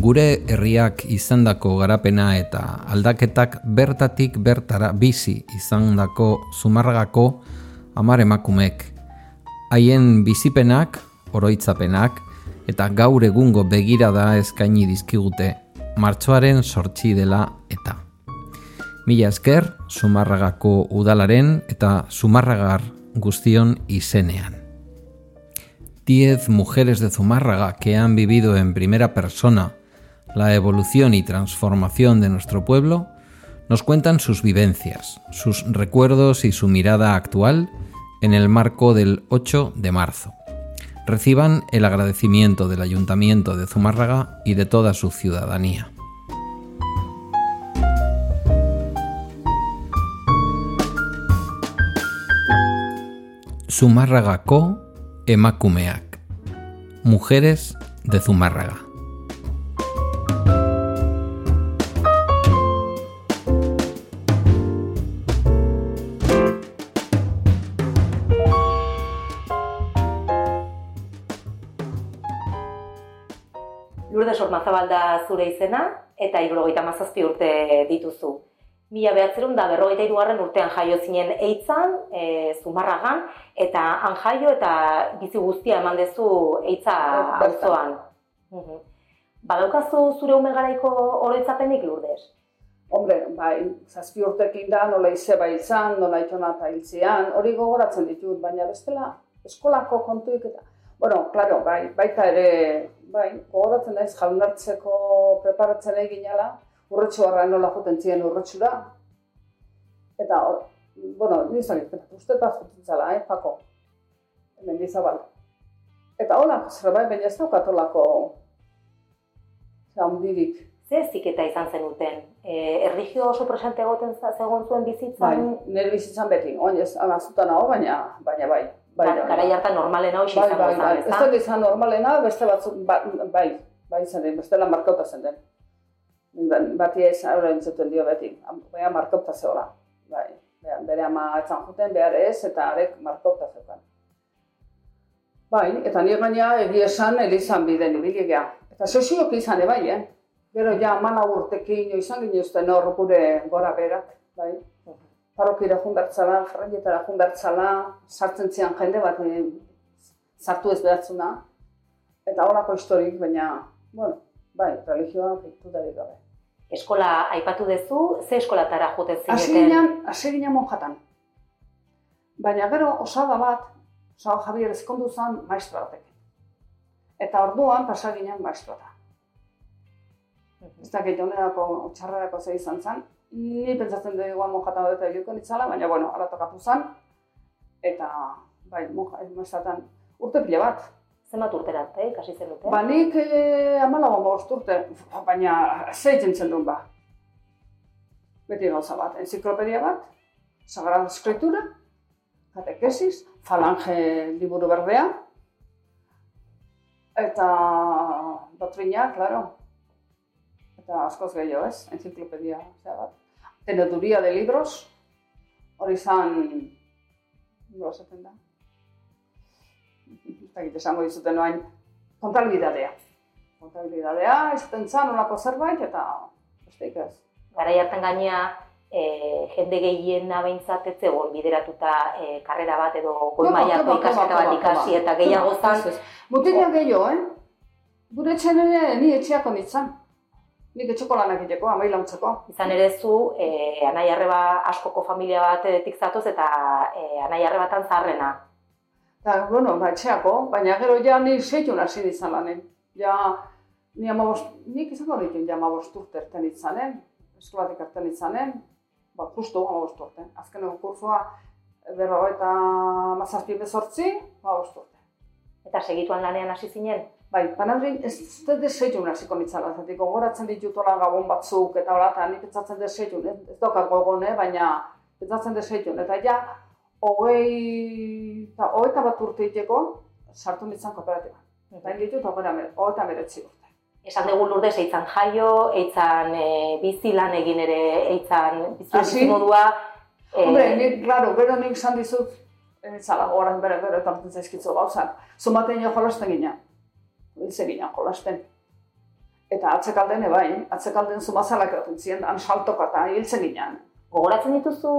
gure herriak izandako garapena eta aldaketak bertatik bertara bizi izandako zumarragako amar emakumek. Haien bizipenak, oroitzapenak eta gaur egungo begirada eskaini dizkigute martxoaren sortzi dela eta. Mila esker, Zumarragako udalaren eta Zumarragar guztion izenean. Diez mujeres de Zumárraga que han vivido en primera persona la evolución y transformación de nuestro pueblo, nos cuentan sus vivencias, sus recuerdos y su mirada actual en el marco del 8 de marzo. Reciban el agradecimiento del Ayuntamiento de Zumárraga y de toda su ciudadanía. Zumárragako emakumeak. Mujeres de Zumárraga. Da zure izena eta 77 urte dituzu. Mila behatzerun da berrogeita irugarren urtean jaio zinen eitzan, e, zumarragan, eta han jaio eta bizi guztia eman dezu eitza auzoan. Mhm. Badaukazu zure ume garaiko oroitzapenik lurdez? Hombre, bai, zazpi urtekin da, nola ize bai izan, nola itxona eta hiltzean, hori gogoratzen ditut, baina bestela eskolako kontuik eta... Bueno, claro, bai, baita ere, bai, gogoratzen naiz jaunartzeko preparatzen egin ala, urretxu horra nola joten ziren urretxura. Eta, or, bueno, nizan uste eta joten zala, eh, pako, hemen dizabal. Eta hola, zerbait, baina ez daukat olako, zaundirik. Ze ziketa izan zen uten? E, erligio oso presente egoten zegoen zuen bizitzan? Bai, nire bizitzan beti, oinez, amazutan hau, baina, baina bai. Bai, bai, bai. hartan normalena hoxe bai, izango bai, bai. Ez da izan normalena, beste batzuk, ba, bai, bai izan den, bestela markauta zen den. Bati ez, aurra entzuten dio beti, baina markauta zehola. Bai, bai, bere ama etzan juten, behar ez, eta arek markauta zeukan. Bai, eta nire gaina egia esan, elizan biden ibiligea. Eta sosioak izan, bai, eh? Gero ja, mana urtekin, izan ginezten hor gure gora berak, bai parrokira jun bertzala, jarraietara jun bertzala, sartzen zian jende bat e, sartu ez behatzuna. Eta horako historik, baina, bueno, bai, religioa fitu gabe. Eskola aipatu duzu, ze eskolatara joten zineten? Asiginan, asiginan monjatan. Baina gero osada bat, osada Javier ezkondu zen maestra batek. Eta orduan pasaginan maestrata. Ez da, gehiago nerako txarrerako zei izan zen, ni pentsatzen dugu guan monjatan dut egiko nitzala, baina, bueno, ara tokatu zen, eta, bai, monja, ez urte pila bat. Zenbat urtera arte, ikasi zen dute? Ba, nik e, amalago bost urte, baina zeitzen zen duen ba. Beti gauza bat, enziklopedia bat, Sagrada Escritura, katekesis, falange liburu berdea, eta doktrina, klaro, eta askoz gehiago ez, enziklopedia bat teneduría de libros, hori izan, nola esaten da? Eta gite esango dizuten noain, kontabilidadea. Kontabilidadea, izaten zan, olako zerbait, eta besteik ez. Gara jartan gainea, e, jende gehien nabeintzat ez zegoen bideratuta e, karrera bat edo goi mailako ikasketa bat ikasi eta gehiago zan. Mutilia gehiago, eh? Gure etxen ere ni etxeako nintzen. Nik etxoko lanak egiteko, amai launtzeko. Izan ere zu, e, anai arreba askoko familia bat edetik zatoz eta e, anai arrebatan zarrena. Eta, bueno, ba, etxeako, baina gero ja ni seitu hasi izan lanen. Ja, ni amabost, nik izango dituen ja amabost urte erten itzanen, eskolatik erten itzanen, ba, justu amabost urte. Azken egun kursua, berro eta mazazpi bezortzi, amabost urte. Eta segituan lanean hasi zinen? Bai, panadrin ez dut deseiun hasiko nitzala, zatik gogoratzen ditutola gabon batzuk eta hola, eta nik pentsatzen deseiun, ez, ez dokat gogon, eh? baina pentsatzen deseiun. Eta ja, hogei, eta hogei bat urte iteko, sartu nintzen kooperatiba. Eta hil ditut, hogei eta meretzi urte. Esan dugu lurde, eitzan jaio, eitzan e, bizi lan egin ere, eitzan bizi bizi modua. E... Hombre, nik, claro, bero nik zan dizut, zala, goran bere, bere, eta zaizkitzu gauzak. Zumaten jo jolasten ginen hil ginen jolasten. Eta atzekalden bai, atzekalden zumazalak eraten ziren, han saltoka eta hiltzen ginen. Gogoratzen dituzu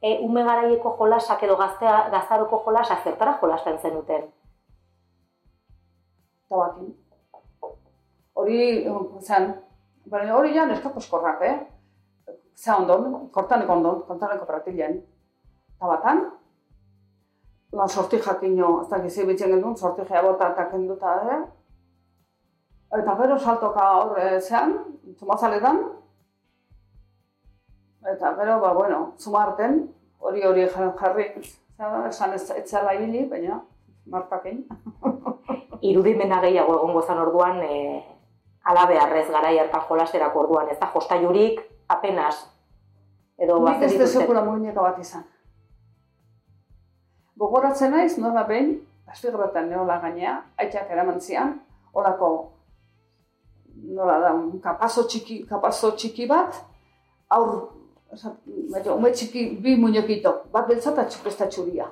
e, ume garaieko jolasak edo gaztea, gaztaroko jolasak zertara jolasten zenuten? Eta bakin. Hori, zen, hori ja neskako eskorrak, eh? Ze ondon, kortaneko ondon, kortaneko pratilen. Eta batan, lan sorti jakino, ez da gizi bitzen gendun, sorti bota eta kenduta, eh? Eta gero saltoka horre zean, zumazaletan. Eta gero, ba, bueno, zumarten, hori hori jarri, esan ez etzela hili, baina markakin. Irudimena gehiago egongo zan orduan, e, alabearrez garai hartan jolaserako orduan, ez da jostailurik apenas. Edo Nik ez dezekula mugineka bat izan. Gogoratzen naiz, nola behin, Azpigrotan neola gainea, aitzak eraman zian, olako nola da, kapazo txiki, kapazo txiki bat, aur, baina, ume txiki, bi muñekito, bat beltza eta txupesta txuria.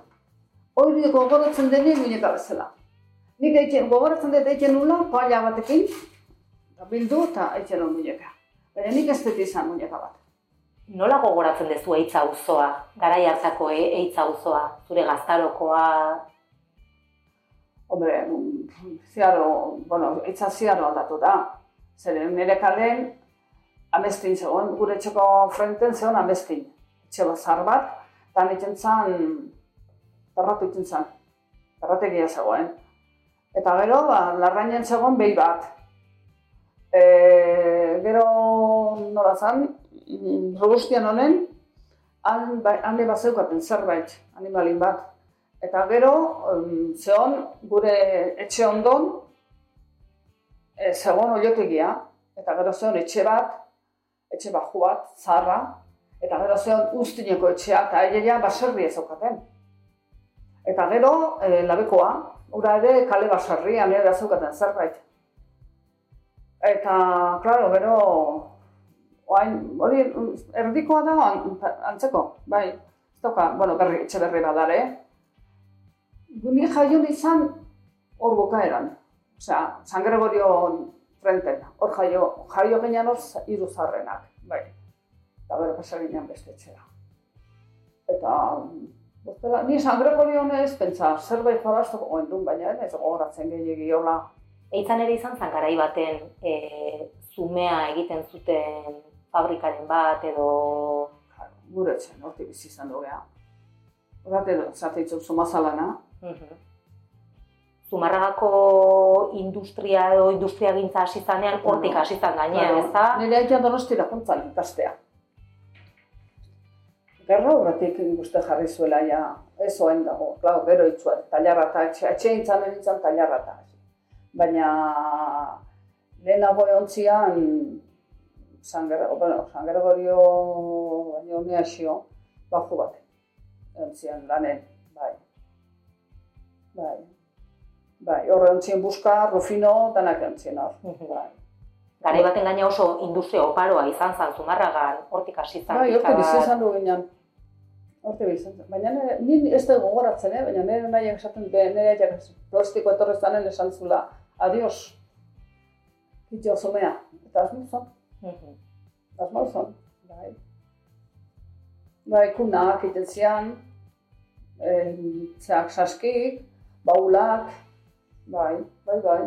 Hori gogoratzen dene muñeka bezala. Nik eitzen, gogoratzen dut eitzen nula, paila batekin, bildu eta eitzen nuen muñeka. Baina nik ez dut izan muñeka bat. Nola gogoratzen dezu eitza auzoa, garai hartako e, eitza auzoa, zure gaztarokoa? Hombre, ziaro, bueno, eitza ziaro aldatu da. Zer, nire kalen amestin zegoen, gure etxeko frenten zegoen amestin. Etxe bazar bat, eta nintzen zan, perratu itzen zan, perrategia zegoen. Eta gero, ba, larrainen zegoen behi bat. E, gero, nola zan, robustian honen, han, ba, hande bat zeukaten zerbait, animalin bat. Eta gero, um, zeon, gure etxe ondon, e, zegoen oliotegia, eta gero zeon etxe bat, etxe baju bat, zarra, eta gero zeon ustineko etxea, eta aileia baserri ez aukaten. Eta gero, e, labekoa, ura ere kale baserri, ere zeukaten zerbait. Eta, klaro, gero, oain, hori, erdikoa da antzeko, bai, ez dauka, bueno, berri, etxe berri badare. Guni jaio izan hor bukaeran, Osea, San Gregorio frenten, hor jaio, jaio ginen hor hiru zarrenak, bai. Eta bero pasa beste etxera. Eta, bestela, ni San Gregorio honez, pentsa, zerbait jolaztuko goendun, baina ez gogoratzen gehiagi hola. Eitzan ere izan zan garai baten e, zumea egiten zuten fabrikaren bat edo... Gure etxen, hortik bizi izan du geha. Horate, zateitzuk zumazalana. Mhm. Zumarragako industria edo industria gintza hasi zanean, hortik hasi zan gainean, ez da? Nire aitea donostira juntzan ikastea. Gerra horretik guzti jarri zuela, ja, ez oen dago, klau, gero itzuat, talarra eta etxe, etxe intzan nintzen talarra eta Baina, lehenago egon zian, San Gregorio, bueno, San Gregorio, baina honi asio, baju bat, egon zian lanen, bai. Bai, Bai, horre ontzien buska, Rufino, danak ontzien hor. Bai. Gare baten gaina oso industria oparoa izan zan Zumarragan, hortik hasi zan. Bai, hortik bizi izan du ginen. Hortik bizi izan. Baina nire, ni ez da gogoratzen, eh? baina nire nahi esaten, be, nire jak plastiko etorrez zanen esan zula, adios. Kitio oso mea. Eta az muzon. Az muzon. Bai. Bai, kunak iten zian, eh, zeak saskik, baulak, Bai, bai, bai.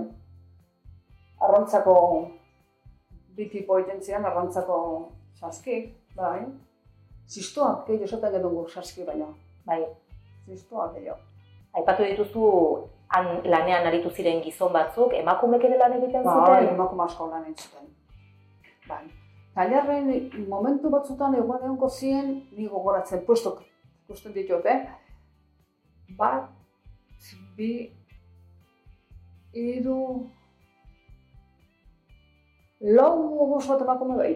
Arrantzako bitipo egiten zian, arrantzako saskik, bai. Zistoak, gehi esotan genuen saski baina. Bai. Zistoak gehiago. Aipatu dituzu han lanean aritu ziren gizon batzuk, emakumek ere lan egiten bai, zuten? Bai, emakume asko lan egiten zuten. Bai. Tailarren momentu batzutan egon egonko ziren, ni gogoratzen, puestok ikusten ditut, eh? Bat, bi, iru... Lau bost bat emakume bai.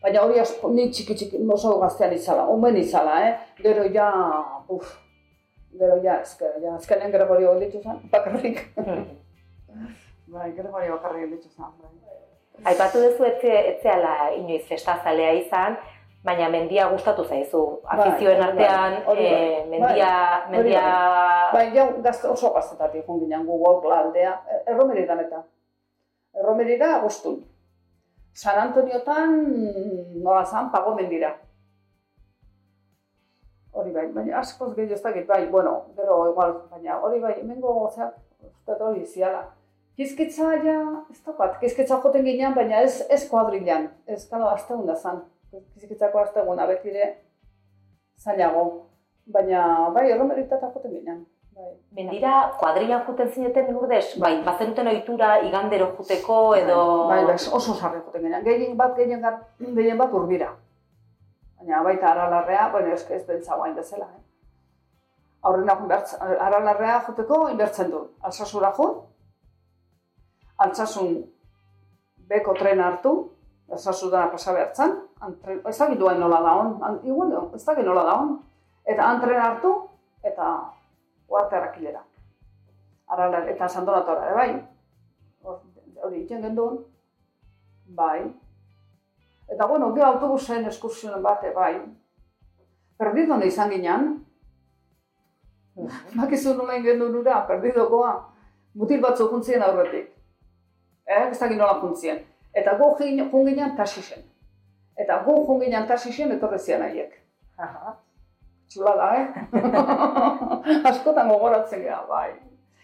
Baina hori asko, ni txiki txiki, oso gaztean izala, omen izala, eh? Gero ja, uf, gero ja, ezker, ja, ezkenen Gregorio ditu zen, bakarrik. bai, Gregorio bakarrik ditu zen, bai. Aipatu duzu etze, etzeala inoiz festazalea izan, baina mendia gustatu zaizu. Bai, Afizioen bai, artean, hori bai. eh, mendia, Bai, mendia... Bai, jau, gazte oso gaztetatik joan ginen gu gaur aldea, erromeritan eta. Erromerira agostun. San Antoniotan nola zan, pago mendira. Hori bai, baina askoz gehiago ez dakit, bai, bueno, gero igual, baina hori bai, hemengo zeak, uste hori ziala. Kizkitza ja, ez dakat, kizkitza joten ginean, baina ez, ez kuadrilan, ez kalo astegun da zan. Kizkitzako astegun abetire zailago. Baina, bai, erromeritata joten ginean. Bai. Mendira, kuadrilan juten zineten lurdez, bai, bazenuten ohitura igandero juteko edo... Bai, bai, oso sarri joten ginean. Gehien bat, gehien bat, gehien bat urbira. Baina baita aralarrea, bueno, eske ez bentsa guain bezala, eh? Aurrena aralarrea joteko inbertzen du. Alsasura jo, altsasun beko tren hartu, alsasu da pasa behartzen, ez dakit duen nola da hon, igual, ez dakit nola da hon, eta antren hartu, eta uarte harrakilera. Aralar, eta sandonatora, ere bai, hori iten genduen, bai, Eta bueno, gero autobusen eskursionen bate bai. Perdido nahi izan ginen. Mhm. Bakizu nola ingen perdidokoa. Mutil batzu juntzien aurretik. Eh, ez dakit nola juntzien. Eta gu junginan tasisen. Eta gu junginan tasisen etorre zian haiek. Txula da, eh? Askotan gogoratzen gara, bai.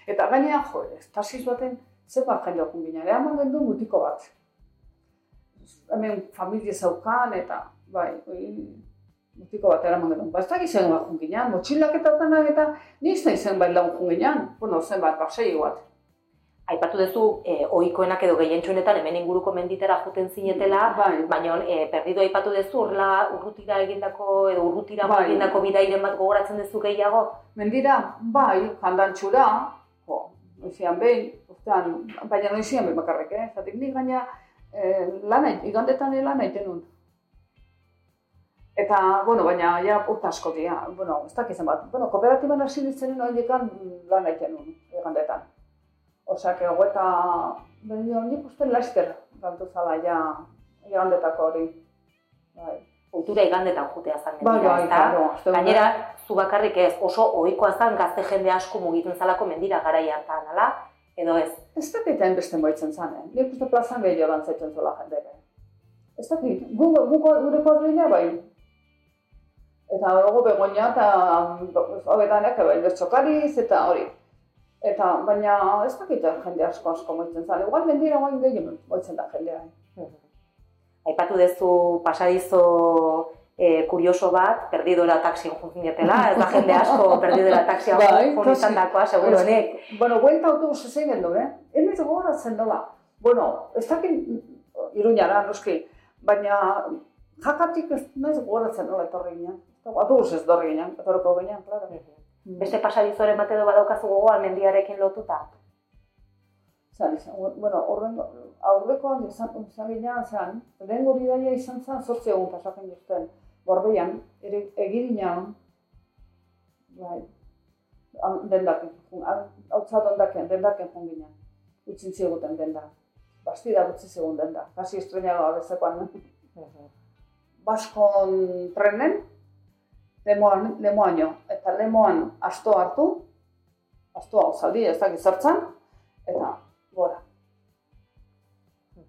Eta gainean, jo, tasis baten, zer bat jendea junginan. Ea man gendu mutiko bat hemen familia zaukan eta bai, mutiko bat eraman genuen. Ba, ez da gizien bat junginan, motxilak eta tanak eta niz nahi zen bai lagun junginan, bueno, zen bat, pasei bat. Aipatu duzu, e, ohikoenak edo gehientsuenetan hemen inguruko menditera juten zinetela, bai. baina e, perdido aipatu duzu, urla urrutira egindako edo urrutira bai. egindako bidairen bat gogoratzen duzu gehiago? Mendira, bai, jandantxura, jo, noizian behin, baina noizian behin bakarrik, eh? Zatik nik gaina, eh, lan igandetan lan egiten nun. Eta, bueno, baina, ja, urta asko dira, bueno, ez dakizan bat, bueno, kooperatiban hasi ditzen hori lan egiten nun, igandetan. Osak, ego eta, baina, nik uste laster, gantu zala, ja, igandetako hori. Bai. Kultura igandetan jutea zan bai, mendira, bai, bai, Gainera, zu bakarrik ez, oso ohikoa zan gazte jende asko mugitzen zalako mendira gara hartan, ala? edo ez? Ez dakit hain beste moitzen zan, eh? Nik uste plazan gehiago dantzatzen zola jende. Ez dakit, gu, gu, gure kuadrilla bai. Eta hori begonia eta hobetanek bai, bertxokariz eta hori. Eta baina ez dakit jende asko asko moitzen zan. Igual mendira guain gehiago moitzen da jendea. Aipatu dezu pasadizo e, kurioso bat, perdidora taksi junzinetela, ez da jende asko perdidora taksi hau bai, izan dakoa, seguro honek. Bueno, buelta autobus ezein gendu, eh? Ez gogoratzen dola. Bueno, ez dakin iruñara, noski, baina jakatik ez nahiz gogoratzen dola etorri ginen. Autobus ez dorri ginen, etorriko ginen, claro. Beste pasadizoren bat edo badaukazu gogoan mendiarekin lotuta? Zan, bueno, horren, aurrekoan izan, izan ginean zen, lehen gori daia izan zen, sortzi egun pasaken juzten gorbeian, ere egidinan, bai, dendak, hau txat ondaken, dendaken jonginan, utzin ziguten denda. Basti da utzi zigun denda, kasi estrenagoa bezekoan. Baskon trenen, lemoan, lemoaino, eta lemoan asto hartu, astoa zaldi, ez da gizartzan, eta gora.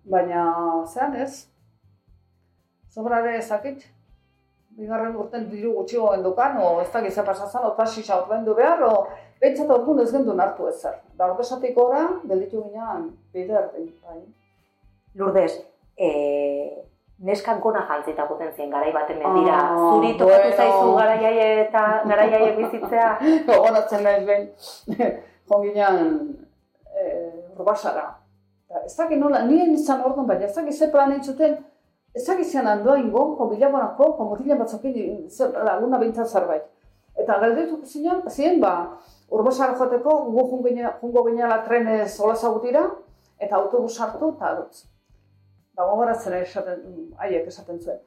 Baina, zean ez, sobrare ezakit, bigarren urten diru gutxigo gendukan, o ez da gizia pasazan, o tasisa ordendu behar, o behintzat orduan ez gendu nartu ezer. Da ordesatik ora, gelditu ginean, bider, bai. Lourdes, e, neskan gona jantzita potentzien garai baten mendira. Ah, Zuri tokatu bueno. zaizu garaiai eta garaiai bizitzea? Gogoratzen nahi behin, jonginean, e, urbasara. Ez dakit nola, nien izan orduan, baina ez dakit ze plan entzuten, ezagizian handoa ingo, ko bilaborako, ko motila batzokin laguna bintzat zerbait. Eta galdetu zinean, ziren ba, urbosara joateko, gu jungo ginela trenez olaza gutira, eta autobus hartu, eta. Da gogoratzen esaten, haiek esaten zuen.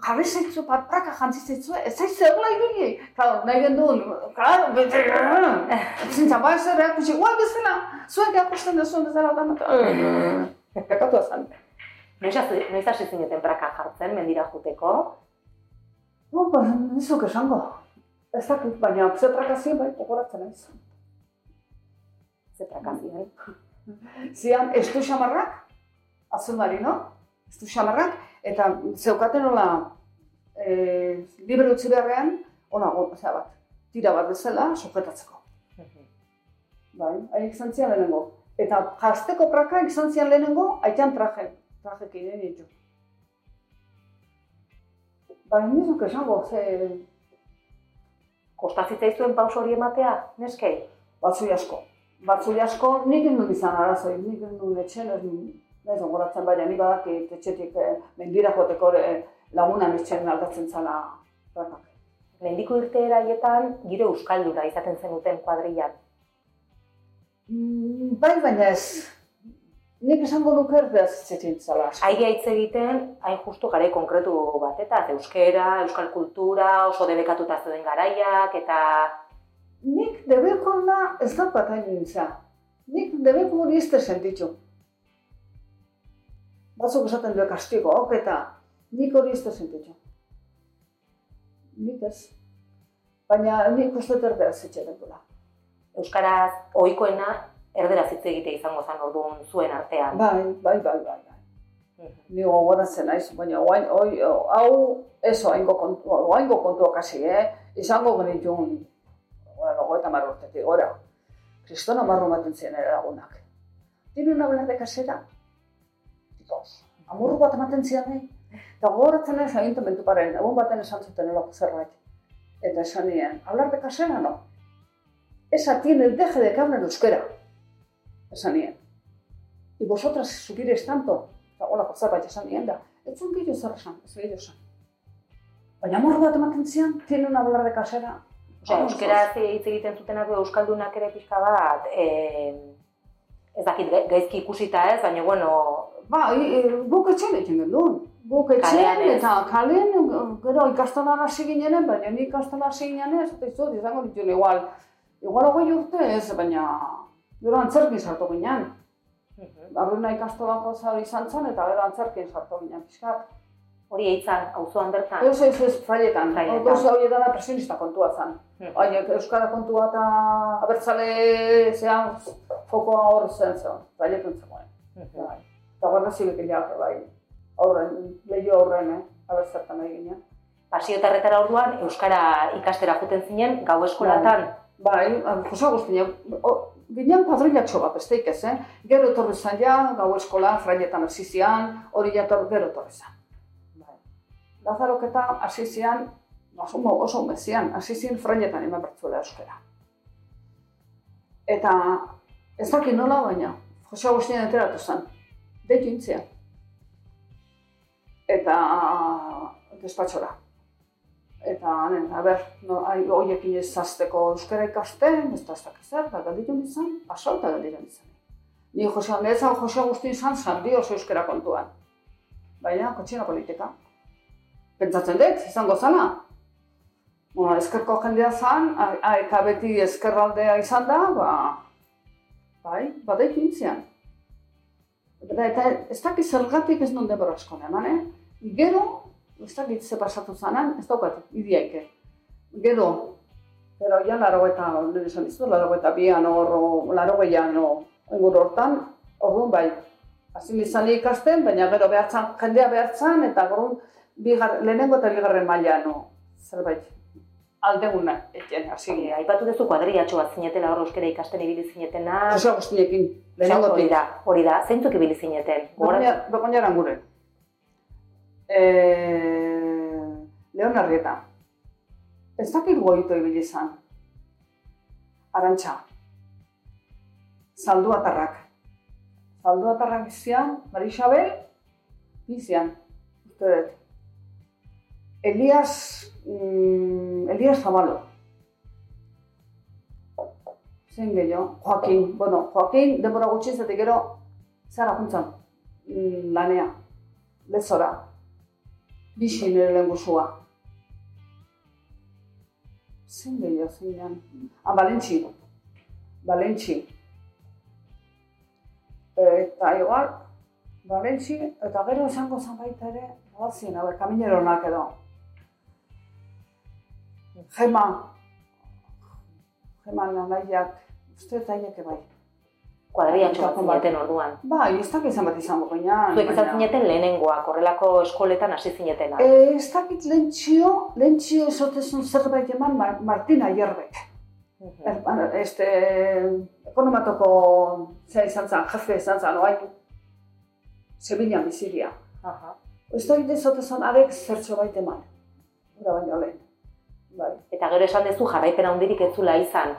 Jarri zaitzu, bat praka jantzi zaitzu, ez zaiz zer lai dugi. Claro, nahi gen duen, claro, bete, zintza, ba ez ere, kutsi, guai bezala, zuen diakusten da zuen bezala, da, kakatu azan. Noiz hasi zineten praka jartzen, mendira juteko? No, ba, nizuk esango. Ez dakit, baina ze praka zien, bai, okoratzen ez. Ze praka zien? Zian, estu xamarrak, azul marino, estu xamarrak, eta zeukaten hola, e, libre utzi beharrean, ona, osea bat, tira bat bezala, sujetatzeko. Bai, hain izan zian lehenengo. Eta jazteko praka izan zian lehenengo, aitan traje, traje kide ditu. Bai, nizuk esango, ze... Kostazitzaizuen paus hori ematea, neskei? Batzui asko. Batzui asko, nik dut izan arazoi, nik dut etxen, ez dut ez goratzen baina, nik badakit etxetik eh, mendira joteko eh, lagunan etxen aldatzen zala prakak. Mendiko irte eraietan, giro euskaldura izaten zenuten kuadrilan. Mm, bai, baina ez. Nik esango nuke erdez txetin zala. asko. Aia hitz egiten, hain justu gare konkretu bateta, euskera, euskal kultura, oso debekatuta zeuden garaiak, eta Nik debeko na ez da bat hain nintza. Nik debeko hori ez da sentitzu. Batzuk esaten du kastigo, ok, eta nik hori ez da sentitzu. Nik ez. Baina nik uste dut erdera zitxeren dula. euskaraz ohikoena erderaz hitz egite izango zen orduan zuen artean. Bai, bai, bai, bai. bai. Mhm. Ni gogoratzen naiz, baina oain, oi, hau ez oaingo kontua, oaingo kontua kasi, eh? Izango genitun, bueno, goeta mar urtetik gora. Kristona marro ematen ziren ere lagunak. Tiene una hablar de casera? Dos. Amorru bat ematen ziren nahi. Eta gogoratzen naiz agintamentu paren, egun baten esan zuten elako zerbait. Eta esan nien, hablar de casera no. Esa tiene el deje de que hablen euskera. Esan nien. Y vosotras subiréis tanto. Eta holako zerbait esan nien da. Ez zuen gehiago zer esan, ez gehiago esan. Baina amorru bat ematen ziren, tiene una hablar de casera. Osea, euskaraz hitz egiten zutenak euskaldunak ere pixka bat, eh, ez dakit ga- gaizki ikusita ez, baina bueno, Ba, e, e, guk etxen egin gendun. Guk etxen eta kalen, gero ikastolan hasi ginenen, baina ni ikastolan hasi ginen ez, eta izut, izango dituen igual. Igual hogei urte ez, baina gero antzerkin sartu ginen. Arruina ikastolako zauri izan zen, eta gero antzerkin sartu ginen, pixkat. hori eitzan, auzoan bertan. Ez, ez, ez. Fraietan. Gauza horietan presionista kontua zen. Mhm. Baina Euskara kontua eta abertzale zean fokoa hor zen zen, fraietan zegoen. Bai. Eta guarda zilekileak, bai. Aurren, lehio aurren, eh? Aber zertan nahi ginen. Pasioetarretara orduan, euskara ikastera juten zinen, gau eskolatan. Bai, Jose Agustina, o, ginen kuadrillatxo bat, besteik ez, eh? Gero etorri zen ja, gau eskola, fraietan hasi zian, hori jator gero etorri zen. Bai. Lazaroketa hasi zian, oso, oso mezian, hasi zian fraietan eman bertzuela euskara. Eta ez dakit nola baina, Jose Agustina enteratu zen, deitu intzian. Eta despatxora. Eta, hanen, a ber, no, ai, ez zazteko euskara ikasten, ez da ez dakiz eta galditu nizan, pasau eta galditu nizan. Ni Jose, nezan Jose Agustin zan, zandioz euskara kontuan. Baina, kotxina politika. Pentsatzen dut, izango zana. Bueno, ezkerko jendea zan, a- aeka beti ezkerraldea izan da, ba, bai, badaitu nintzian. Eta, ez dakiz zergatik ez non denbora asko eman, eh? Gero, ez dakit ze pasatu zanan, ez daukat, idiaike. Gero, gero ja, laro eta, nire esan dizu, laro eta bian hor, laro gehian, inguru hortan, orduan bai, hasi nizan ikasten, baina gero behartzan, jendea behartzan, eta gorun, lehenengo eta bigarren maila, no, zerbait, aldeguna, etien, hasi ginen. aipatu duzu kuadrillatxo bat zinetela hor euskara ikasten ibili zinetena. Jose Agustinekin, hori lehenengotik. da, hori da, zeintzuk ibili zineten? Begoña Aranguren. Eh, Leon Arrieta. Ez dakit goito ibili izan. Arantxa. Zaldu atarrak. Zaldu atarrak izan, Marisabel, bizian. Uste dut. Elias, mm, Elias Zabalo. Zein gehiago? Joaquin, bueno, Joaquin, denbora gutxi zetik gero, zara juntzan, mm, lanea, lezora, bixi nire lehen guzua. Zein gehiago, zein gehiago? Ah, Balentxi, Balentxi. Eta igual, Balentxi, eta gero esango zen baita ere, nolazien, hau, kamineronak edo. Gema, Gema nanaiak, uste bai. Kuadriatxo bat Etako bat. zineten orduan. Bai, ez dakit zenbat izango gainan. Zuek izan zineten lehenengoak, horrelako eskoletan hasi zinetena. E, ez dakit lentsio, lentsio esotezun zerbait eman Mar- Martina Jerbek. Mhm. Er, este, ekonomatoko zea izan zen, jefe izan zen, oain, Sevillan biziria. Aha. Ez da ide zotezun arek zertxo bait eman. Ura baino lehen. Bai. Eta gero esan duzu jarraipen handirik ez zula izan.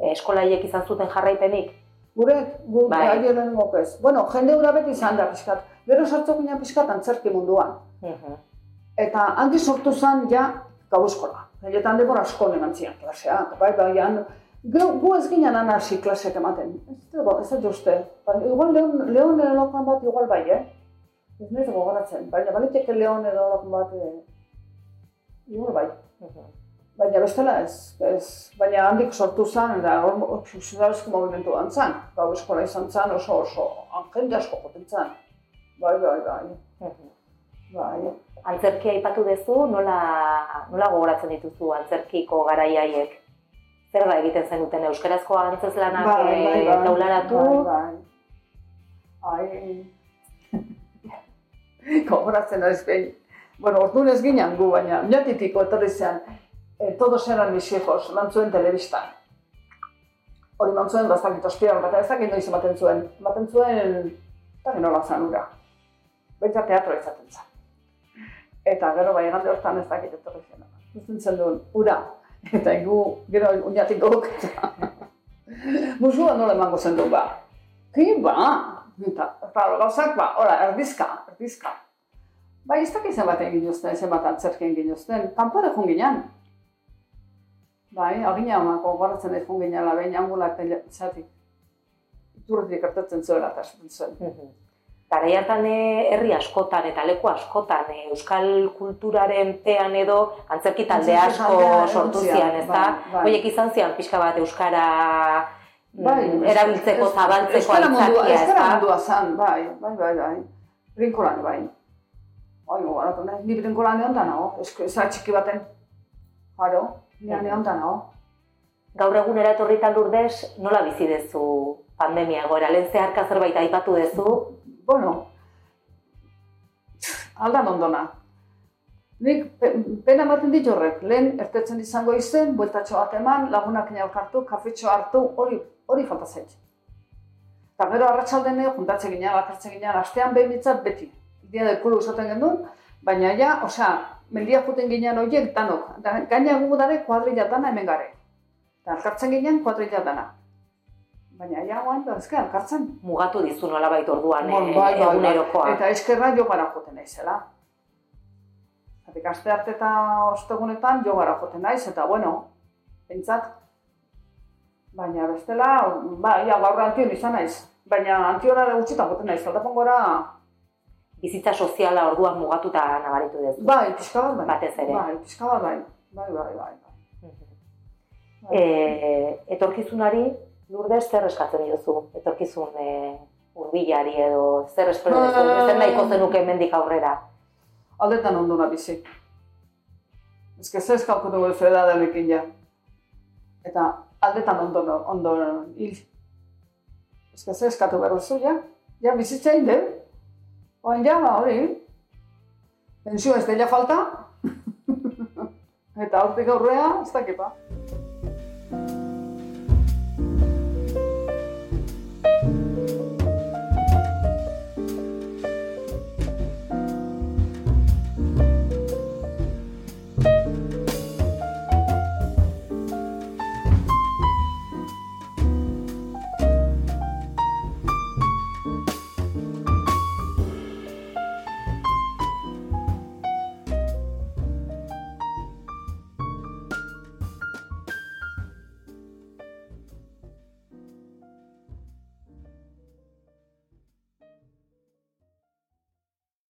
E, eskolaiek izan zuten jarraipenik. Gure, gu, Bai. bai. lehenengo ez. Bueno, jende hura beti izan da pixkat. Gero sartu ginen pixkat antzerki munduan. Mhm. Eta handi sortu zen ja gau eskola. Jaietan denbora asko emantzian klaseak, bai, bai, han, gu, gu ez ginen han hasi klaseak ematen. Ez dago, ez dut uste. Ba, igual leon, leon lokan bat igual bai, eh? Ez nahi gogoratzen, baina baliteke leon edo bat, eh? igual bai. Mhm. Baina bestela ez, ez. Baina handik sortu zen, eta zuzarazko movimentu zen. Gau eskola izan zen oso oso, jende asko joten zen. Bai, bai, bai, Mhm. bai. Antzerkia aipatu duzu, nola, nola gogoratzen dituzu antzerkiko garaiaiek? Zer da egiten zenuten euskarazko antzeslanak Bai, bai, eh, bai. taularatu? Bai, bai. Ai. Gogoratzen naiz behin. Bueno, orduan ez ginen gu, baina minatitiko etorri zen, eh, todos eran mis hijos, mantzuen telebistan. Hori mantzuen bastakit ospiran, bat ez dakit noiz ematen zuen. Ematen zuen, eta nola zen ura. Baita teatro izaten zen. Eta gero bai gande hortan ez dakit etorri zen. Zuzentzen duen, ura. Eta gu, gero uñatik gok. Musua nola emango zen du, ba. Ki, ba. Eta, claro, gauzak, ba, hola, erdizka, erdizka. Bai, ez dakit zenbat egin jozten, zenbat antzerki egin jozten. Kanpore jun ginen. Bai, agina amako, goratzen ez jun ginela, behin angulak zatik. Iturretik gertatzen zuela eta esaten zuen. Mhm. Garai hartan eh, herri askotan eta leku askotan eh, euskal kulturaren pean edo antzerki talde asko sortu zian, zian, ezta? bai, bai. Horiek izan zian pixka bat euskara mm, Bai, erabiltzeko, ez- zabaltzeko euskara aitzakia, euskara ezta? mundua zan, bai, bai, bai, bai. Brinkolan, bai. Bai, gogoratu nahi, ni brinkolan egon da nago, esko, eza txiki baten. Jaro, ni egon da nago. Gaur egunera etorrita lurdez, nola bizi dezu pandemia egoera? Lehen zeharka zerbait aipatu dezu, Bueno, aldan ondona. Nik pe- pena ematen dit horrek, lehen ertetzen izango izen, bueltatxo bat eman, lagunak elkartu, kafetxo hartu, hori, hori falta zait. Eta gero arratsaldean juntatzen ginen, bakartzen ginen, astean behin beti. Dia del kulu esaten genuen, baina ja, osea, mendia juten ginen horiek danok. Da, gaina gu dare kuadrilla dana hemen gare. Eta elkartzen ginen kuadrilla dana. Baina ja, guain, da, ezke, elkartzen. mugatu dizu nolabait orduan Bon, eh, bai, bai, bai. egunerokoa. Eta eskerra jogara joten naizela. Zatik, aste arte eta ostegunetan jogara joten naiz, eta bueno, pentsat. Baina bestela, ba, ja, gaur antion izan naiz. Baina antiora gutxitan joten naiz, aldapon gora, Bizitza soziala orduan mugatuta nabaritu duzu. bai, pixka bat bai. Batez ere. Bai, pixka bat bai. Bai, bai, bai. bai. E, etorkizunari, Lourdes, zer eskatzen diozu? Etorkizun e, urbilari edo zer espero duzu? Ah. Zer nahiko zenuke hemendik aurrera? Aldetan ondona bizi. Ez que zez kalkutu guzu edadenekin ja. Eta aldetan ondo, ondo hil. Ez que zez katu behar duzu, ja. Ja, bizitza hil Oin ja, ba, hori. Pensio ez dela falta. Eta hortik aurrea, ez dakipa.